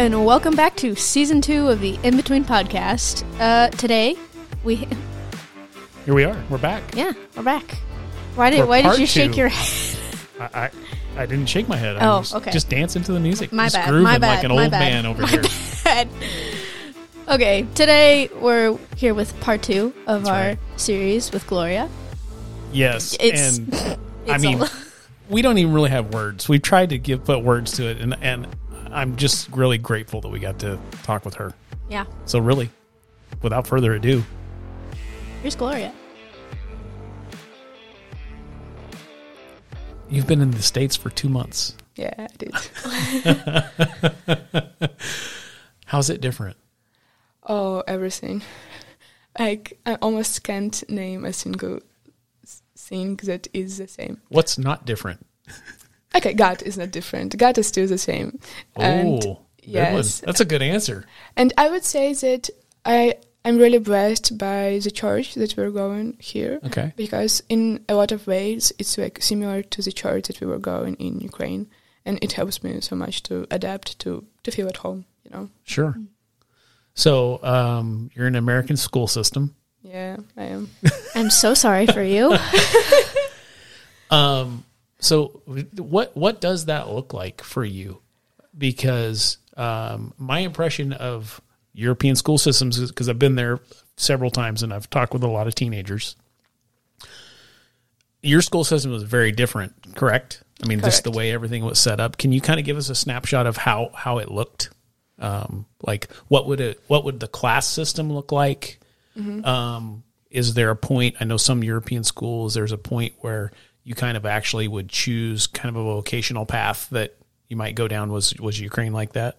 And welcome back to season two of the In Between podcast. Uh, today we, Here we are. We're back. yeah, we're back. Why did For Why did part you shake two. your head? I, I, I didn't shake my head. Oh, I was okay. Just dancing to the music. My just bad, grooving my bad, like an my old bad, man over my here. bad. Okay, today we're here with part two of our right. series with Gloria. Yes, It's- and I It's mean, we don't even really have words. We've tried to give put words to it, and and I'm just really grateful that we got to talk with her. yeah. So really, without further ado, Here's Gloria. you've been in the states for two months. Yeah, I did. How's it different? oh, everything. Like, I almost can't name a single thing that is the same. What's not different? Okay, God is not different. God is still the same. Oh, And good one. yes. that's a good answer. And I would say that I I'm really blessed by the church that we're going here Okay, because in a lot of ways it's like similar to the church that we were going in Ukraine, and it helps me so much to adapt to to feel at home. You know. sure. So um, you're in an American school system. Yeah, I am. I'm so sorry for you. Um, so what what does that look like for you? Because um, my impression of European school systems is because I've been there several times and I've talked with a lot of teenagers. Your school system was very different, correct? I mean, just the way everything was set up. Can you kind of give us a snapshot of how how it looked? Um, like what would it what would the class system look like? Um, is there a point? I know some European schools. There's a point where you kind of actually would choose kind of a vocational path that you might go down. Was was Ukraine like that?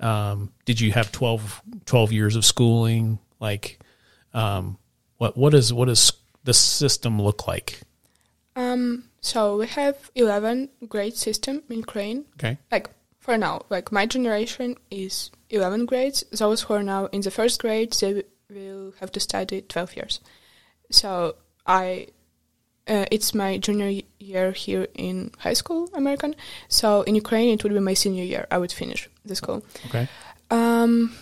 Um, did you have 12, 12 years of schooling? Like, um, what what is what does the system look like? Um, so we have 11 grade system in Ukraine. Okay, Like for now, like my generation is 11 grades. Those who are now in the first grade, they will have to study 12 years. So I, uh, it's my junior year here in high school, American. So in Ukraine, it would be my senior year. I would finish the school. okay, Um,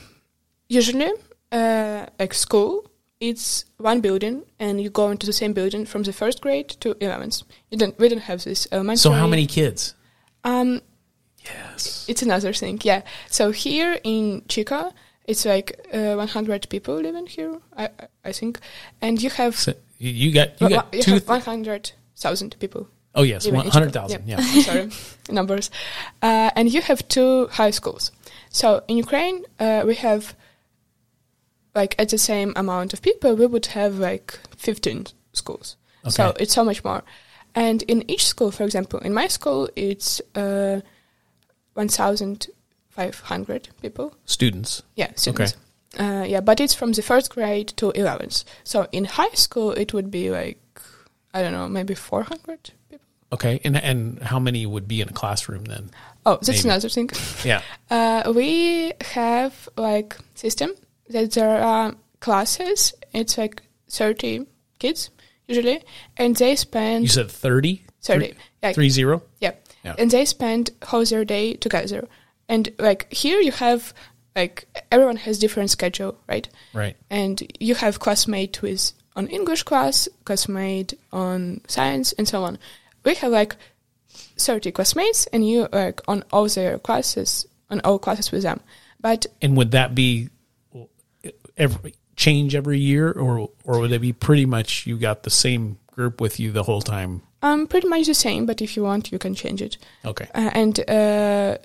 usually, uh, like school, it's one building, and you go into the same building from the first grade to 11th. You don't, we don't have this elementary. so how many kids? Um, Yes, it's another thing, yeah. So here in Chico, it's like uh, 100 people living here, I, I- think, and you have so you you got you got you two. 100,000 people. oh yes, one hundred thousand. Yeah. sorry, numbers. Uh, and you have two high schools. So in Ukraine, uh, we have like at the same amount of people, we would have like 15 schools. Okay. So it's so much more. And in each school, for example, in my school, it's uh, 1,500 people. Students. Yeah, students. Uh, yeah, but it's from the first grade to 11th. So in high school, it would be like, I don't know, maybe 400 people. Okay, and and how many would be in a classroom then? Oh, that's Maybe. another thing. Yeah. Uh, we have like system that there are classes. It's like 30 kids usually, and they spend You said 30? 30. Yeah, Three zero? yeah. Yeah. And they spend whole their day together. And like here you have like everyone has different schedule, right? Right. And you have classmate with on English class, classmate on science, and so on. We have like 30 classmates, and you like on all their classes, on all classes with them. But And would that be every change every year or or would it be pretty much you got the same group with you the whole time? um, pretty much the same. But if you want, you can change it. Okay. Uh, and uh,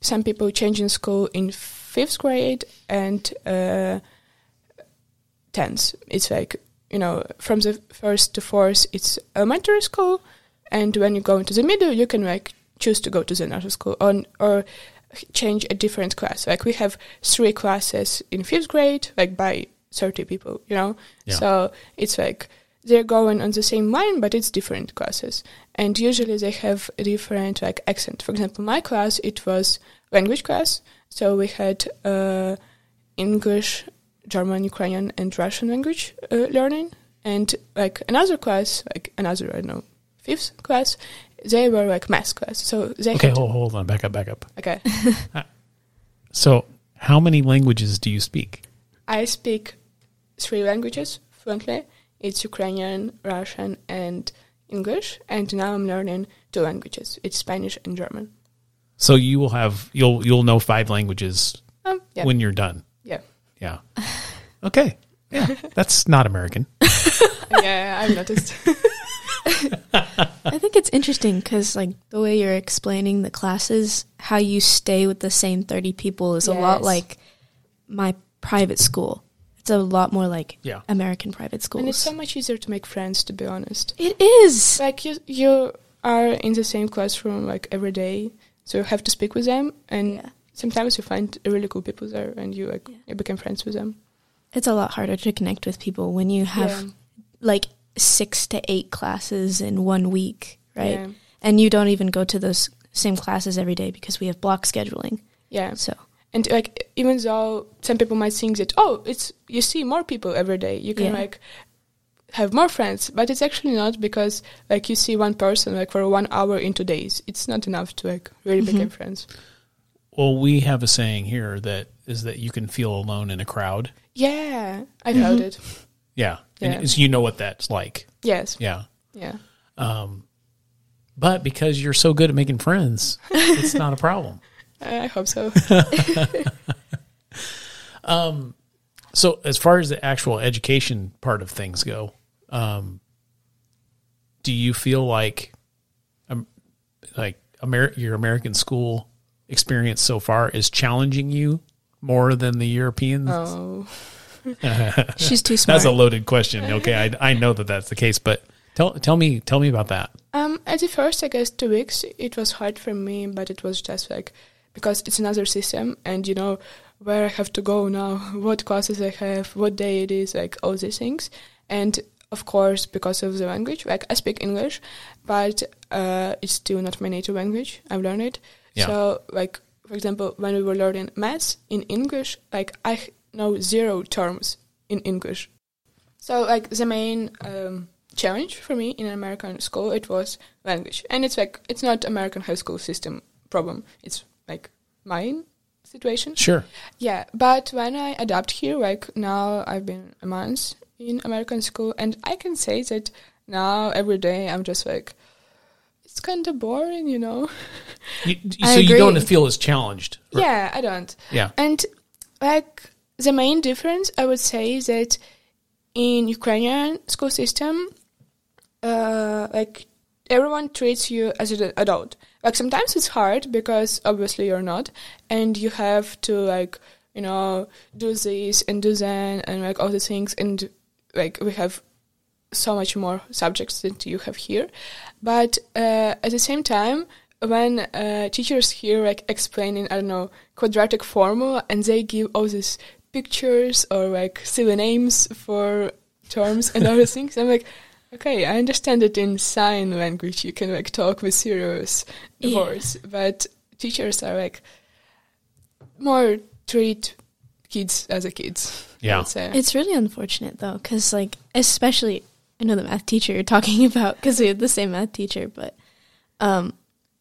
some people change in school in fifth grade and uh, tenth. It's like you know from the first to fourth, it's elementary school, and when you go into the middle, you can like choose to go to the nursery school or or change a different class. Like we have three classes in fifth grade, like by thirty people, you know. Yeah. So it's like they're going on the same line, but it's different classes. And usually they have a different like accent. For example, my class it was language class, so we had uh, English, German, Ukrainian, and Russian language uh, learning. And like another class, like another I don't know fifth class, they were like math class. So they Okay, hold, hold on, back up, back up. okay. So, how many languages do you speak? I speak three languages fluently. It's Ukrainian, Russian, and English. And now I'm learning two languages. It's Spanish and German. So you will have you'll you'll know five languages Um, yeah, when you're done. yeah, Yeah. Okay. Yeah. That's not American. yeah. I've noticed. I think it's interesting because, like, the way you're explaining the classes, how you stay with the same 30 people is a lot like my private school. It's a lot more like Yeah. American private schools. and it's so much easier to make friends, to be honest. it is. Like you, you are in the same classroom like every day, so you have to speak with them, and Yeah. sometimes you find really cool people there, and you like Yeah. you become friends with them. It's a lot harder to connect with people when you have yeah. like six to eight classes in one week, right? Yeah. And you don't even go to those same classes every day because we have block scheduling. yeah. So, And like even though some people might think that oh it's you see more people every day you can Yeah. like have more friends but it's actually not because like you see one person like for one hour in two days it's not enough to like really Mhm. become friends. Well, we have a saying here that is that you can feel alone in a crowd. Yeah, I've heard it. Yeah. Yeah. And so you know what that's like. Yes, Yeah. yeah, Um, but because you're so good at making friends, it's not a problem. I hope so. Um, so as far as the actual education part of things go, um, do you feel like, um, like Amer- your American school experience so far is challenging you more than the Europeans? oh, she's too smart. That's a loaded question. Okay, I, I know that that's the case, but tell tell me tell me about that. um, at the first I guess two weeks it was hard for me, but it was just like because it's another system, and you know where I have to go now, what classes I have, what day it is, like all these things, and of course because of the language, like I speak English, but uh, it's still not my native language. I've learned it, Yeah. so like for example, when we were learning maths in English, like I know zero terms in English. So like the main um, challenge for me in an American school it was language, and it's like it's not American high school system problem. It's like mine situation. Sure. Yeah, but when I adapt here, like now I've been a month in American school, and I can say that now every day I'm just like, it's kind of boring, you know. You, so you don't feel as challenged. right? Yeah, I don't. Yeah. And like the main difference, I would say that in Ukrainian school system, uh, like everyone treats you as an adult. Like sometimes it's hard because obviously you're not, and you have to like you know do this and do that and like all the things, and like we have so much more subjects that you have here, but uh, at the same time when uh, teachers here like explaining I don't know quadratic formula and they give all these pictures or like silly names for terms and other things, I'm like, okay, I understand that in sign language you can like talk with serious Yeah. words, but teachers are like more treat kids as a kids. Yeah. would. It's really unfortunate though, because like especially I know the math teacher you're talking about because we have the same math teacher, but um,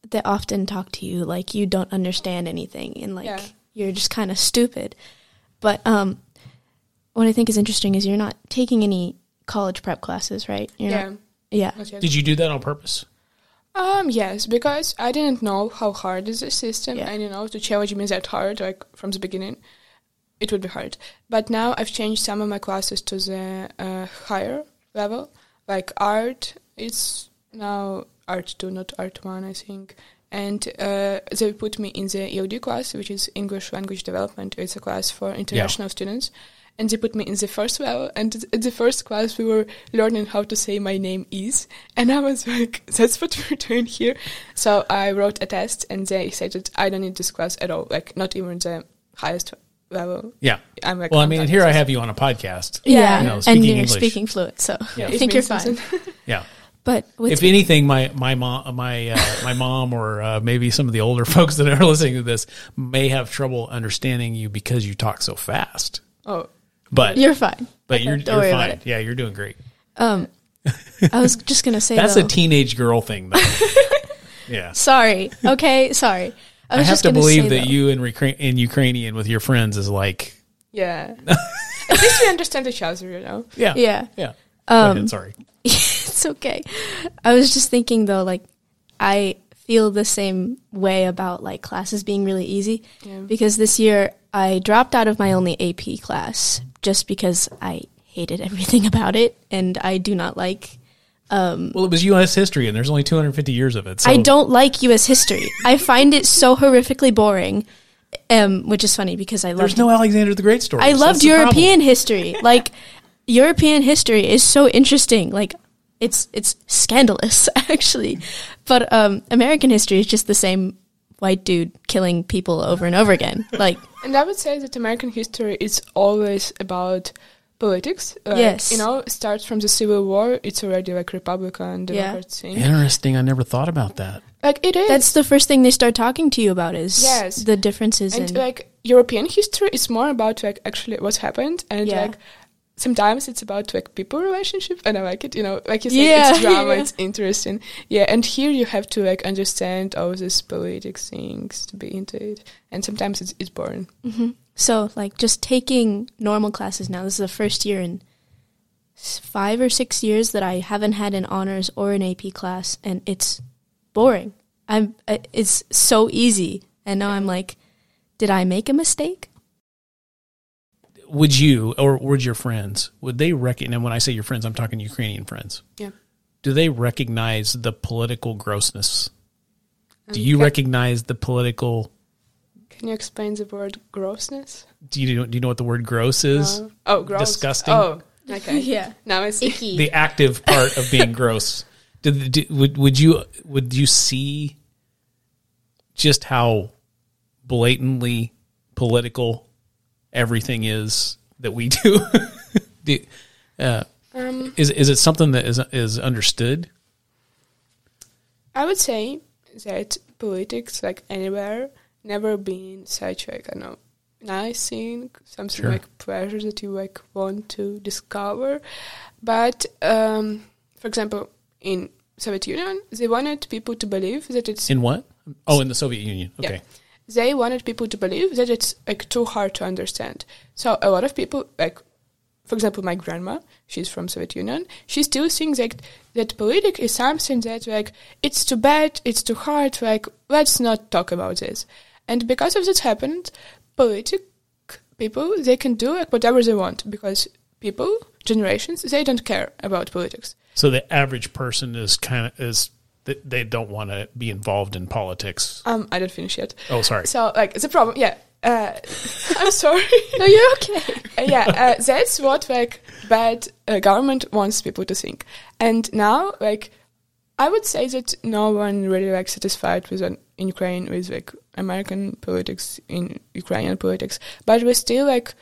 they often talk to you like you don't understand anything and like Yeah. you're just kind of stupid. But um, what I think is interesting is you're not taking any college prep classes, right? You're yeah. Not, yeah. Did you do that on purpose? Um, yes, because I didn't know how hard is the system, Yeah. and you know, to challenge me that hard, like from the beginning, it would be hard. But now I've changed some of my classes to the uh, higher level, like art. It's now art two, not art one, I think. And uh, they put me in the ELD class, which is English Language Development. It's a class for international students. And they put me in the first level. And in the first class, we were learning how to say my name is. And I was like, that's what we're doing here. So I wrote a test, and they said that I don't need this class at all, like not even the highest level. Yeah. I'm like, Well, I mean, here of I have you on a podcast. Yeah, You know, and speaking you're English. speaking fluent, so Yeah. I think you're fine. Yeah. But with if anything, my my mom, my uh, my mom, or uh, maybe some of the older folks that are listening to this may have trouble understanding you because you talk so fast. Oh, But you're fine. but you're, you're fine. Yeah, you're doing great. Um, I was just gonna say That's though, a teenage girl thing, though. yeah. Sorry. Okay, sorry. I I, have to believe say, that you in, Recra- in Ukrainian with your friends is like, Yeah. At least we understand each other, you know. yeah, Yeah, yeah. Um, ahead, sorry. it's okay. I was just thinking though, like I feel the same way about like classes being really easy Yeah. because this year I dropped out of my only AP class just because I hated everything about it and I do not like um Well, it was U.S. history, and there's only 250 years of it. So I don't like US history. I find it so horrifically boring. Um which is funny because I love There's no Alexander the Great story. I loved European history. Like European history is so interesting. Like it's it's scandalous actually. But um American history is just the same white dude killing people over and over again. Like And I would say that American history is always about politics. Like, Yes. You know, starts from the Civil War. It's already like Republican, Yeah. Democrat thing. Interesting. I never thought about that. Like it is. that's the first thing they start talking to you about is Yes. the differences and in like European history is more about like actually what's happened and Yeah. like sometimes it's about like people relationship and I like it, you know, like you said, Yeah, it's drama, yeah. it's interesting. Yeah, and here you have to like understand all these politics things to be into it. And sometimes it's it's boring. Mhm. So, like, just taking normal classes now. This is the first year in five or six years that I haven't had an honors or an AP class, and it's boring. I'm. It's so easy, and now I'm like, did I make a mistake? Would you, or would your friends, would they recognize? And when I say your friends, I'm talking Ukrainian friends. Yeah. Do they recognize the political grossness? Do um, you Okay. recognize the political? Can you explain the word grossness? Do you do you know what the word gross is? No. Oh, gross. Disgusting. Oh, okay. yeah, Now I see. icky. the active part of being gross. Did, did, would would you would you see just how blatantly political everything is that we do? do uh, Um, is is it something that is is understood? I would say that politics, like anywhere, never been such like I know nice thing, something Sure. like pleasure that you like want to discover. But um, for example, in Soviet Union, they wanted people to believe that it's In what? Oh, in the Soviet Union. Yeah. Okay. they wanted people to believe that it's like too hard to understand. So a lot of people, like for example, my grandma, she's from Soviet Union, she still thinks that that politics is something that like it's too bad, it's too hard. Like let's not talk about this. And because of this happened, politic people they can do like whatever they want because people generations they don't care about politics. So the average person is kind of is they don't want to be involved in politics. Um, I didn't finish yet. Oh, sorry. So like the problem, yeah. Uh, I'm sorry. no, you're okay. Uh, yeah, uh, that's what like bad uh, government wants people to think. And now, like, I would say that no one really like satisfied with an, in Ukraine with like American politics in Ukrainian politics, but we're still like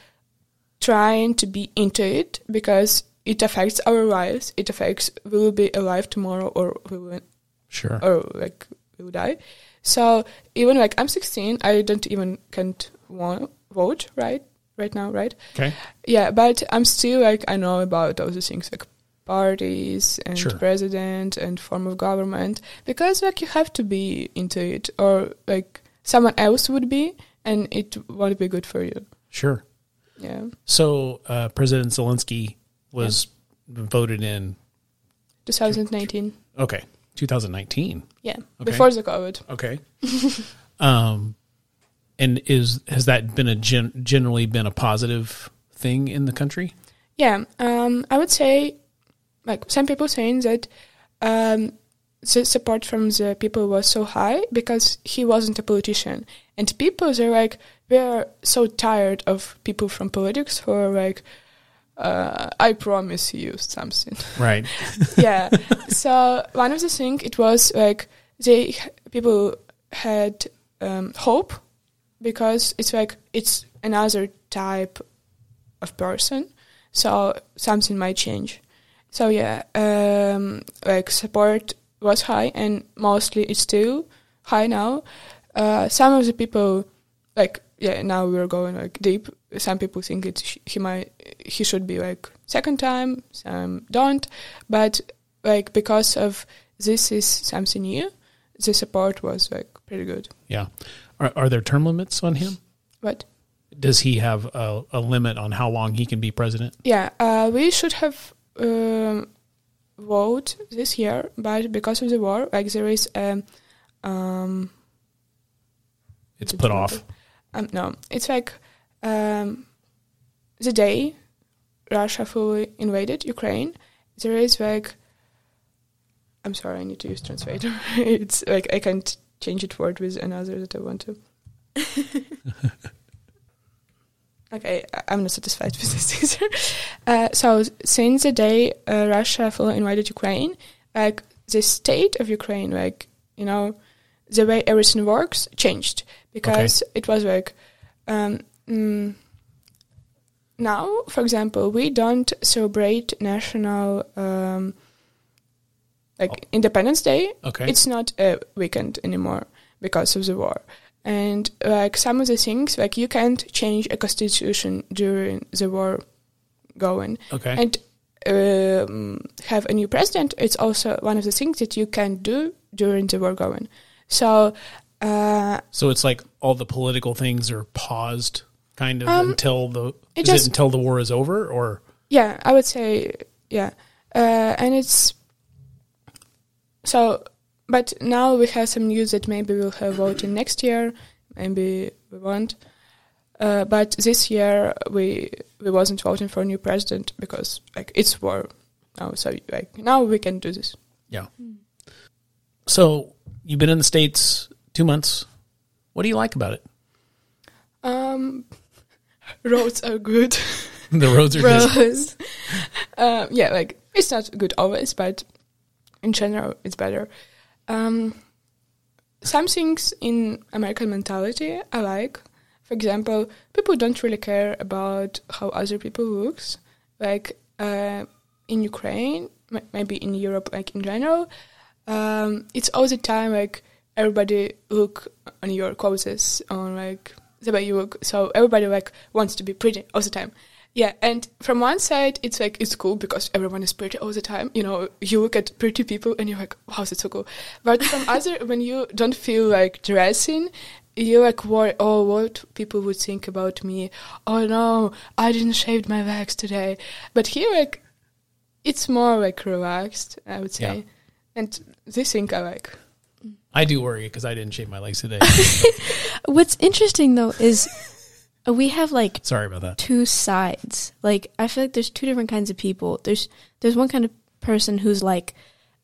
trying to be into it because it affects our lives. It affects we will be alive tomorrow or we will Sure. or like we will die. So even like I'm 16, I don't even can't vote right right now, right? Okay. Yeah, but I'm still like I know about all the things like parties and Sure. president and form of government because like you have to be into it or like someone else would be and it won't be good for you. Sure. Yeah. So uh, President Zelensky was voted in. 2019. Okay, 2019. Yeah. Okay. Before the COVID. Okay. um, and is has that been a gen- generally been a positive thing in the country? Yeah, um, I would say, like some people saying that um, the support from the people was so high because he wasn't a politician, and people they're like we're so tired of people from politics who are like, uh, I promise you something. Right. yeah. So one of the things it was like they people had um, hope because it's like it's another type of person, so something might change. So yeah, um, like support was high and mostly it's still high now. Uh, some of the people like yeah now we're going like deep. Some people think it sh- he might he should be like second time. Some don't, but like because of this is something new, the support was like pretty good. Yeah. Are, are there term limits on him? What? Does he have a, a limit on how long he can be president? Yeah, uh, we should have um, vote this year, but because of the war, like there is um, um It's put off. Um, no, it's like um, the day Russia fully invaded Ukraine. There is like, I'm sorry, I need to use translator. it's like I can't change it word with another that I want to. okay, I'm not satisfied with this either. Uh, so since the day uh, Russia fully invaded Ukraine, like the state of Ukraine, like you know, the way everything works changed because it was like um, mm, now, for example, we don't celebrate national um, like Independence Day. Okay. It's not a weekend anymore because of the war. And like some of the things, like you can't change a constitution during the war going. okay. And um, have a new president. It's also one of the things that you can do during the war going. So uh, so it's like all the political things are paused, kind of Um, until the it just- it until the war is over, or Yeah, I would say yeah, uh, and it's so. But now we have some news that maybe we'll have voting next year, maybe we won't. Uh, but this year we we wasn't voting for a new president because like it's war now, so like now we can do this. yeah. So you've been in the states two months. What do you like about it? Um, roads are good. The roads are good. roads. um, yeah, like it's not good always, but in general, it's better. Um, some things in American mentality I like. For example, people don't really care about how other people looks. Like uh, in Ukraine, m- maybe in Europe, like in general, um, it's all the time like everybody look on your clothes, on like the way you look. So everybody like wants to be pretty all the time. Yeah, and from one side, it's like it's cool because everyone is pretty all the time. You know, you look at pretty people and you're like, wow, that's so cool. But from other, when you don't feel like dressing, you like worry, oh, what people would think about me. Oh no, I didn't shave my legs today. But here, like, it's more like relaxed, I would say. Yeah. And this thing I like. I do worry because I didn't shave my legs today. What's interesting though is we have like Sorry about that. two sides. Like I feel like there's two different kinds of people. There's there's one kind of person who's like,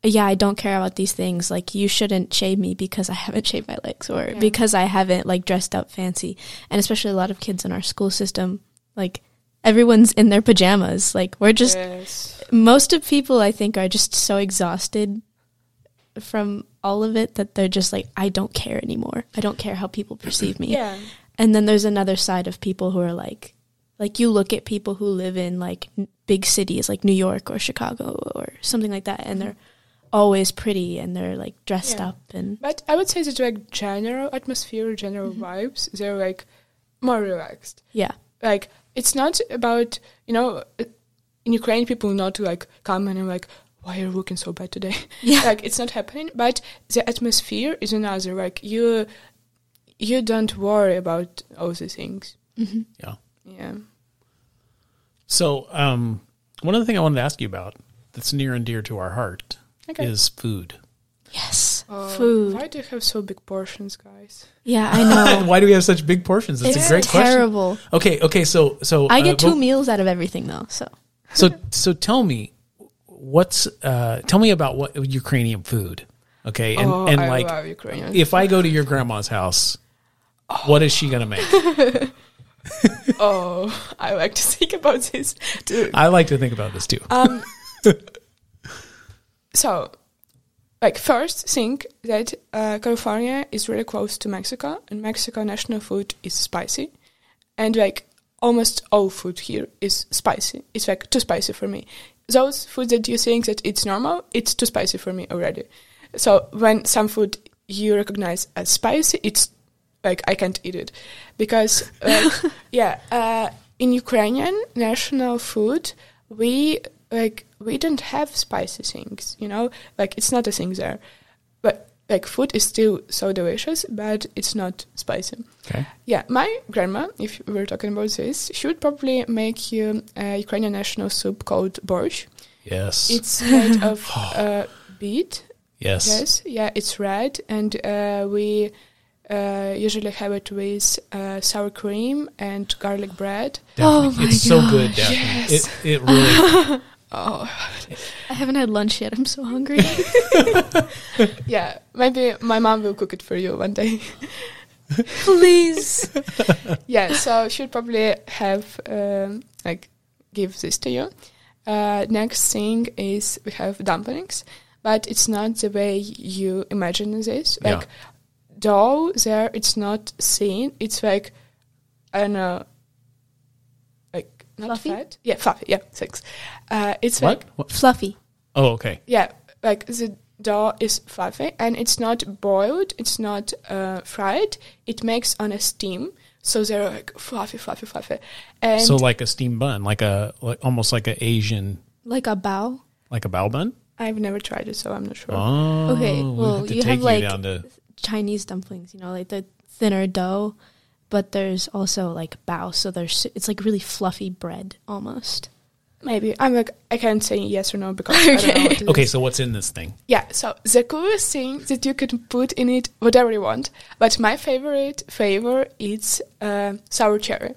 yeah, I don't care about these things. Like you shouldn't shave me because I haven't shaved my legs or Yeah. because I haven't like dressed up fancy. And especially a lot of kids in our school system, like everyone's in their pajamas. Like we're just yes. most of people I think are just so exhausted from all of it that they're just like I don't care anymore. I don't care how people perceive me. Yeah. And then there's another side of people who are like, like you look at people who live in like n- big cities like New York or Chicago or something like that, and mm-hmm. they're always pretty and they're like dressed Yeah. up and But I would say that like general atmosphere, general mm-hmm. vibes, they're like more relaxed. yeah, Like it's not about you know in Ukraine people not to like come and I'm like why are you looking so bad today? yeah, like it's not happening. But the atmosphere is another. Like you you don't worry about all these things. hmm Yeah. Yeah. So, um, one other thing I wanted to ask you about that's near and dear to our heart Okay. is food. yes, Oh, food. Why do you have so big portions, guys? Yeah, I know. Why do we have such big portions? That's it's a great question. terrible. Okay, okay, so so I uh, get two but- meals out of everything though, so So so tell me what's uh tell me about what Ukrainian food. Okay, and oh, and I like love Ukrainian. if I go to your grandma's house, what is she gonna make? oh, I like to think about this too. I like to think about this too. Um, so, like, first, think that uh, California is really close to Mexico, and Mexico national food is spicy, and like almost all food here is spicy. It's like too spicy for me. Those foods that you think that it's normal, it's too spicy for me already. So when some food you recognize as spicy, it's like I can't eat it because like, yeah, uh, in Ukrainian national food we like we don't have spicy things, you know, like it's not a thing there. But like food is still so delicious, but it's not spicy. Okay. Yeah, my grandma, if we were talking about this, she would probably make you a Ukrainian national soup called borscht. Yes. It's made of uh, beet. yes. Yes, yeah, it's red, and uh, we uh, usually have it with uh, sour cream and garlic bread. Oh my it's so good, Daphne. Yes. It it really Oh, I haven't had lunch yet. I'm so hungry. yeah, maybe my mom will cook it for you one day. Please. yeah, so she'll probably have um, like give this to you. Uh, next thing is we have dumplings, but it's not the way you imagine this. Yeah. Like dough there, it's not thin. It's like I don't know, like not Fluffy? fat. Yeah, fluffy. Yeah, thanks. Uh, it's what? like what? Fluffy. Oh, okay. yeah, like the dough is fluffy and it's not boiled, it's not uh, fried. It makes on a steam, so they're like fluffy, fluffy, fluffy. And so like a steam bun, like a like almost like a Asian, Like a bao. like a bao bun. I've never tried it, so I'm not sure. Oh, Okay, we'll well, have to you take have, like- you down to Chinese dumplings, you know, like the thinner dough, but there's also like bao, so there's it's like really fluffy bread almost. Maybe I'm like I can't say yes or no because I don't know. What Okay, so what's in this thing? Yeah, so the coolest thing that you can put in it whatever you want, but my favorite flavor is uh, sour cherry.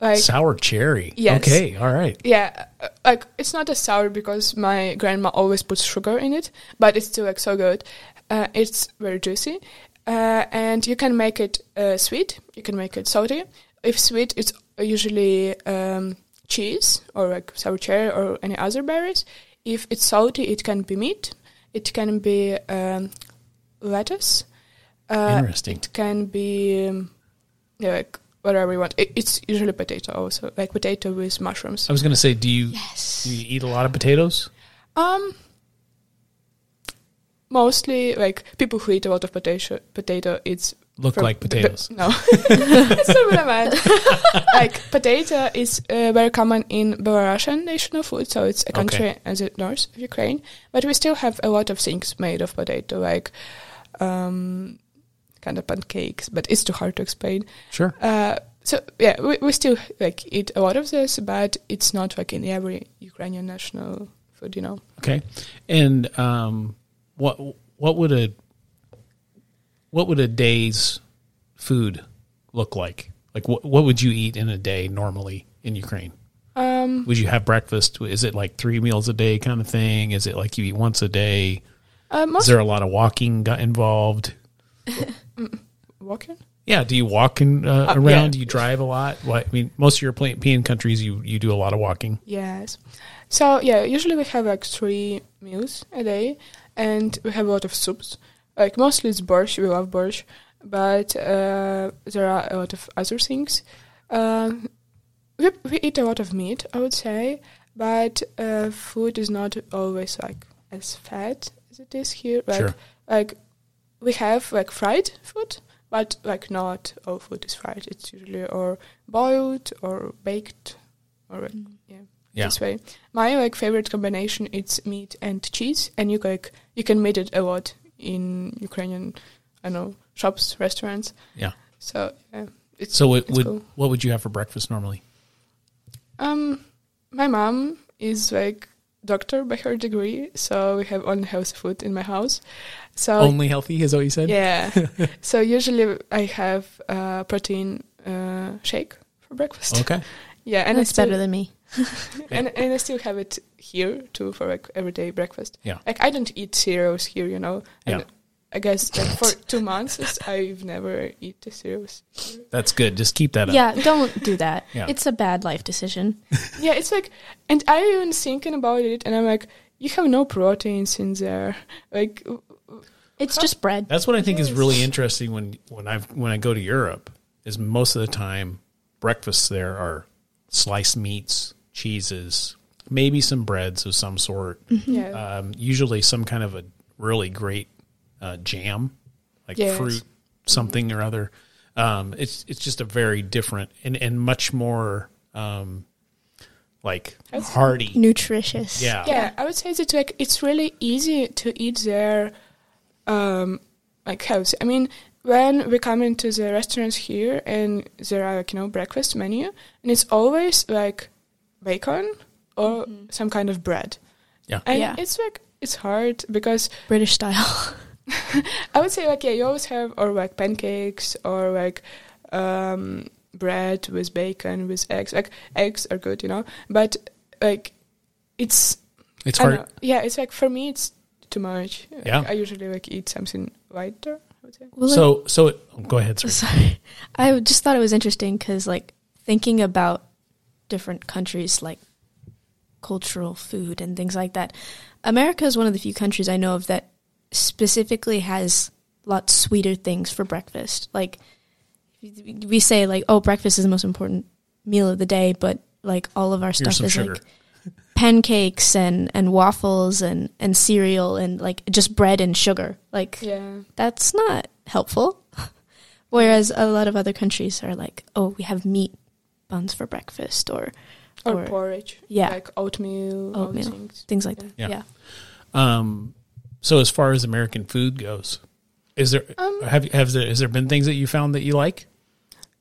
Like Sour cherry. Yes. Okay, all right. Yeah, uh, like it's not as sour because my grandma always puts sugar in it, but it's still like so good. Uh, it's very juicy, uh, and you can make it uh, sweet. You can make it salty. If sweet, it's usually um, cheese or like sour cherry or any other berries. If it's salty, it can be meat. It can be um, lettuce. Uh, Interesting. It can be um, yeah, like whatever you want. It, it's usually potato also, like potato with mushrooms. I was going to say, do you Yes. do you eat a lot of potatoes? Um, mostly like people who eat a lot of potato. Potato, it's Look from like potatoes. no, that's not what I meant. like potato is uh, very common in Belarusian national food, so it's a country Okay. as the north of Ukraine. But we still have a lot of things made of potato, like um, kind of pancakes. But it's too hard to explain. Sure. Uh, so yeah, we, we still like eat a lot of this, but it's not like in every Ukrainian national food, you know. Okay. And um, what what would a what would a day's food look like? Like what what would you eat in a day normally in Ukraine? Um, Would you have breakfast? Is it like three meals a day kind of thing? Is it like you eat once a day? uh, Is there a lot of walking got involved? walking. Yeah. Do you walk in, uh, Uh, around? yeah. Do you drive a lot? I mean, most of your European countries, you you do a lot of walking. Yes. So yeah, usually we have like three meals a day, and we have a lot of soups. Like mostly it's borscht. We love borscht, but uh, there are a lot of other things. Um, we we eat a lot of meat, I would say, but uh, food is not always like as fat as it is here. Like Sure. like we have like fried food, but like not all food is fried. It's usually or boiled or baked or like, yeah, Yeah. this way. My like favorite combination it's meat and cheese, and you like you can meet it a lot in Ukrainian, I know shops, restaurants. Yeah. So yeah, it's So it it's would cool. what would you have for breakfast normally? Um, my mom is like doctor by her degree, so we have only healthy food in my house. So Only healthy is what you said. Yeah, so usually I have uh, protein uh, shake for breakfast. Okay. Yeah, and That's I still, better than me. and and I still have it here too for like everyday breakfast. Yeah. Like I don't eat cereals here, you know. And Yeah. I guess like for two months I've never eat the cereals. That's good. Just keep that up. Yeah, don't do that. Yeah. It's a bad life decision. yeah, it's like, and I even thinking about it, and I'm like, you have no proteins in there. Like, It's just bread. That's what I think is really interesting when when I when I go to Europe is most of the time breakfasts there are sliced meats, cheeses, maybe some breads of some sort. yeah, Um, usually some kind of a really great uh, jam, like Yes. fruit something or other. Um, it's it's just a very different and and much more um, like hearty. Nutritious. Yeah. yeah. I would say that like it's really easy to eat there, um, like healthy. I mean, when we come into the restaurants here and there are like you know breakfast menu and it's always like bacon or Mhm. some kind of bread. Yeah. and Yeah. it's like it's hard because British style. I would say like yeah, you always have or like pancakes or like um, bread with bacon with eggs. Like eggs are good, you know, but like it's It's I hard. know. Yeah, it's like for me it's too much. Like, Yeah. I usually like eat something lighter. I would say. Well, So so it, oh, go ahead, sir. Sorry. I just thought it was interesting because, like, thinking about different countries, like cultural food and things like that, America is one of the few countries I know of that specifically has lots sweeter things for breakfast. Like, we say, like, oh, breakfast is the most important meal of the day, but, like, all of our Here's stuff is, sugar. like, pancakes and, and waffles and, and cereal and, like, just bread and sugar. Like, Yeah. that's not helpful. Whereas a lot of other countries are like, oh, we have meat buns for breakfast or Or, Or- porridge. yeah. Like oatmeal, Oatmeal. things. things like that. Yeah. Yeah. Um, so as far as American food goes, is there Um, have you have there has there been things that you found that you like?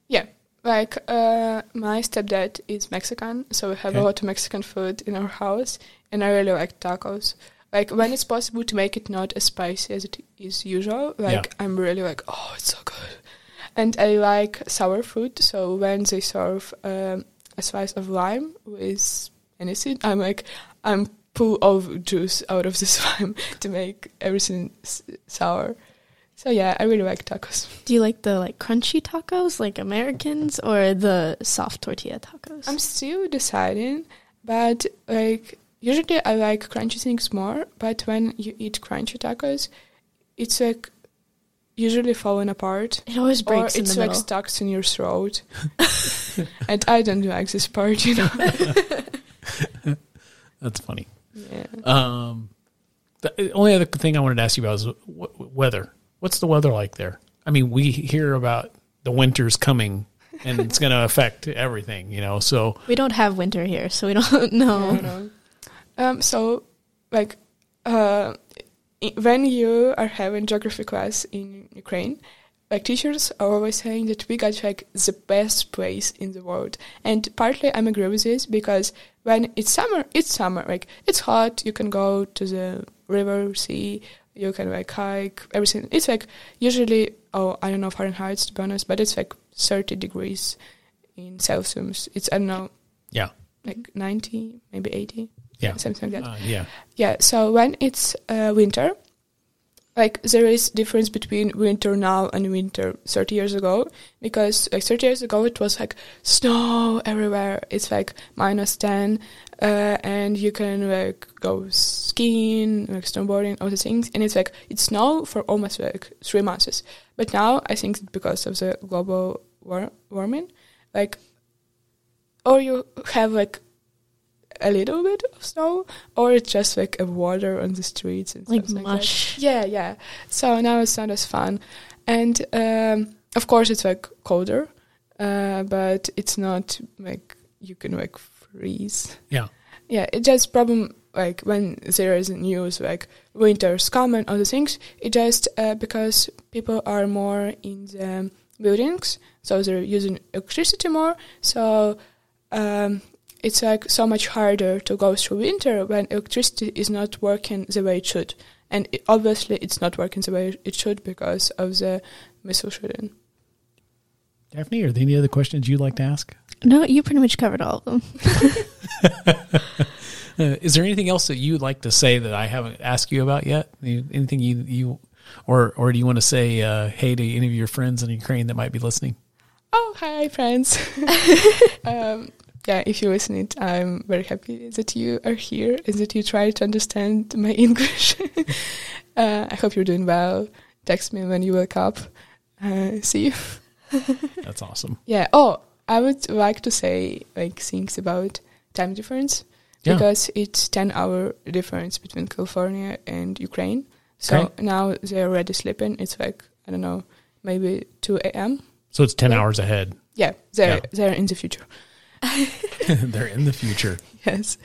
Yeah. Like uh, my stepdad is Mexican, so we have Okay. a lot of Mexican food in our house, and I really like tacos. Like when it's possible to make it not as spicy as it is usual, like I'm really like, oh, it's so good. And I like sour food, so when they serve um, a slice of lime with anything, I'm like, I'm full of juice out of this lime to make everything s- sour. So yeah, I really like tacos. Do you like the like crunchy tacos like Americans or the soft tortilla tacos? I'm still deciding, but like usually I like crunchy things more. But when you eat crunchy tacos, it's like usually falling apart, it always or breaks in it's the like middle. stuck in your throat. and I don't like this part, you know. That's funny. yeah. Um, the only other thing I wanted to ask you about is w- weather. What's the weather like there? I mean, we hear about the winter's coming and it's going to affect everything, you know. So we don't have winter here, so we don't know. I know. Um, so, like, uh, i- when you are having geography class in Ukraine, like teachers are always saying that we got like the best place in the world, and partly I'm agree with this because when it's summer, it's summer. Like it's hot, you can go to the river, sea, you can like hike, everything. It's like usually, oh, I don't know Fahrenheit to be honest, but it's like 30 degrees in Celsius. It's I don't know, yeah, like 90, maybe 80 yeah, something like that. uh, yeah, Yeah, so when it's uh, winter, like there is difference between winter now and winter 30 years ago because like 30 years ago it was like snow everywhere. It's like minus 10 uh, and you can like go skiing, like snowboarding, all the things. And it's like it's snow for almost like three months. But now I think because of the global war- warming, like or you have like a little bit of snow, or it's just like a water on the streets and Like stuff like mush. that. Yeah, yeah. So now it's not as fun, and um, of course it's like colder, uh, but it's not like you can like freeze. yeah, Yeah, it just problem like when there is news like winter's coming, other things. It just uh, because people are more in the buildings, so they're using electricity more. So um, it's like so much harder to go through winter when electricity is not working the way it should, and it, obviously it's not working the way it should because of the missile shooting. Daphne, are there any other questions you'd like to ask? No, you pretty much covered all of them. Uh, is there anything else that you'd like to say that I haven't asked you about yet? Anything you you or or do you want to say uh, hey to any of your friends in Ukraine that might be listening? Oh, hi, friends. um, yeah, if you listen it, I'm very happy that you are here and that you try to understand my English. uh, I hope you're doing well. Text me when you wake up. Uh, see you. That's awesome. Yeah. Oh, I would like to say like things about time difference Yeah. because it's 10 hour difference between California and Ukraine. So Okay. now they're already sleeping. It's like, I don't know, maybe 2 a.m. So it's ten Yeah. hours ahead. Yeah, they're, Yeah. they're in the future. They're in the future. yes.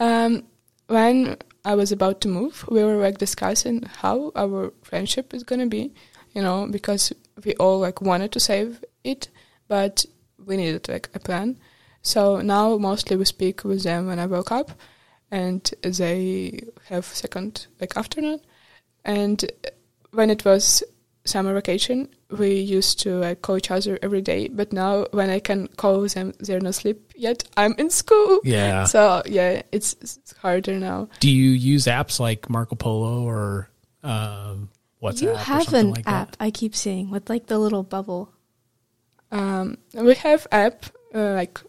Um, when I was about to move, we were like discussing how our friendship is gonna be, you know, because we all like wanted to save it, but we needed like a plan. So now mostly we speak with them when I woke up, and they have second like afternoon, and when it was summer vacation, we used to like call each other every day. But now when I can call them, they're not asleep yet. I'm in school. Yeah. So yeah, it's, it's harder now. Do you use apps like Marco Polo or um, WhatsApp? you or have something an like app That? I keep seeing with like the little bubble. Um, we have app uh, like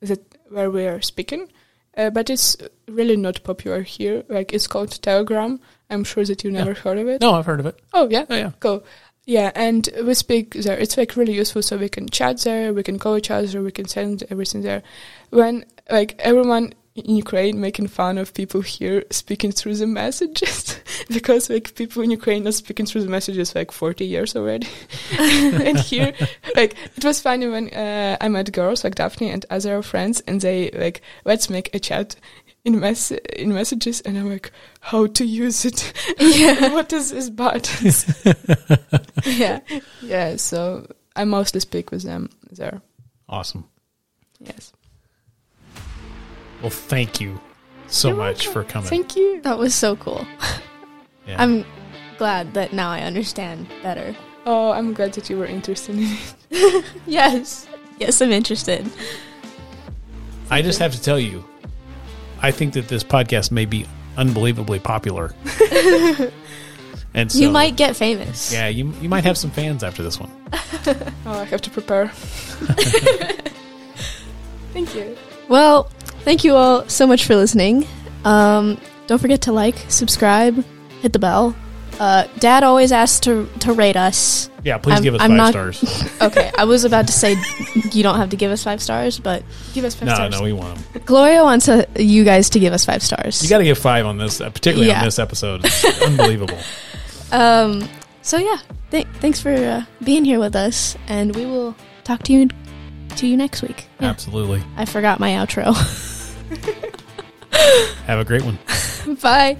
that where we are speaking, uh, but it's really not popular here. Like it's called Telegram. I'm sure that you never heard of it. No, I've heard of it. Oh yeah, Oh, yeah. cool. Yeah, and we speak there. It's like really useful, so we can chat there, we can call each other, we can send everything there. When like everyone in Ukraine making fun of people here speaking through the messages because like people in Ukraine are speaking through the messages like 40 years already. and here, like it was funny when uh, I met girls like Daphne and other friends, and they like let's make a chat in mess in messages, and I'm like, how to use it? Yeah. what is this buttons? yeah. yeah, so I mostly speak with them there. Awesome. Yes. Well, thank you so You're much welcome. for coming. Thank you. That was so cool. Yeah. I'm glad that now I understand better. Oh, I'm glad that you were interested in it. Yes. Yes, I'm interested. I just have to tell you, I think that this podcast may be unbelievably popular. and so, you might get famous. yeah, you you might have some fans after this one. Oh, I have to prepare. Thank you. Well, thank you all so much for listening. Um, don't forget to like, subscribe, hit the bell. Uh, Dad always asks to to rate us. Yeah, please I'm- give us I'm five not- stars. Okay, I was about to say you don't have to give us five stars, but Give us five no, stars. no, we want them. Gloria wants uh you guys to give us five stars. You got to give five on this, uh, particularly Yeah. on this episode. It's unbelievable. Um, so yeah, th- thanks for uh, being here with us, and we will talk to you to you next week. Yeah, Absolutely. I forgot my outro. Have a great one. Bye.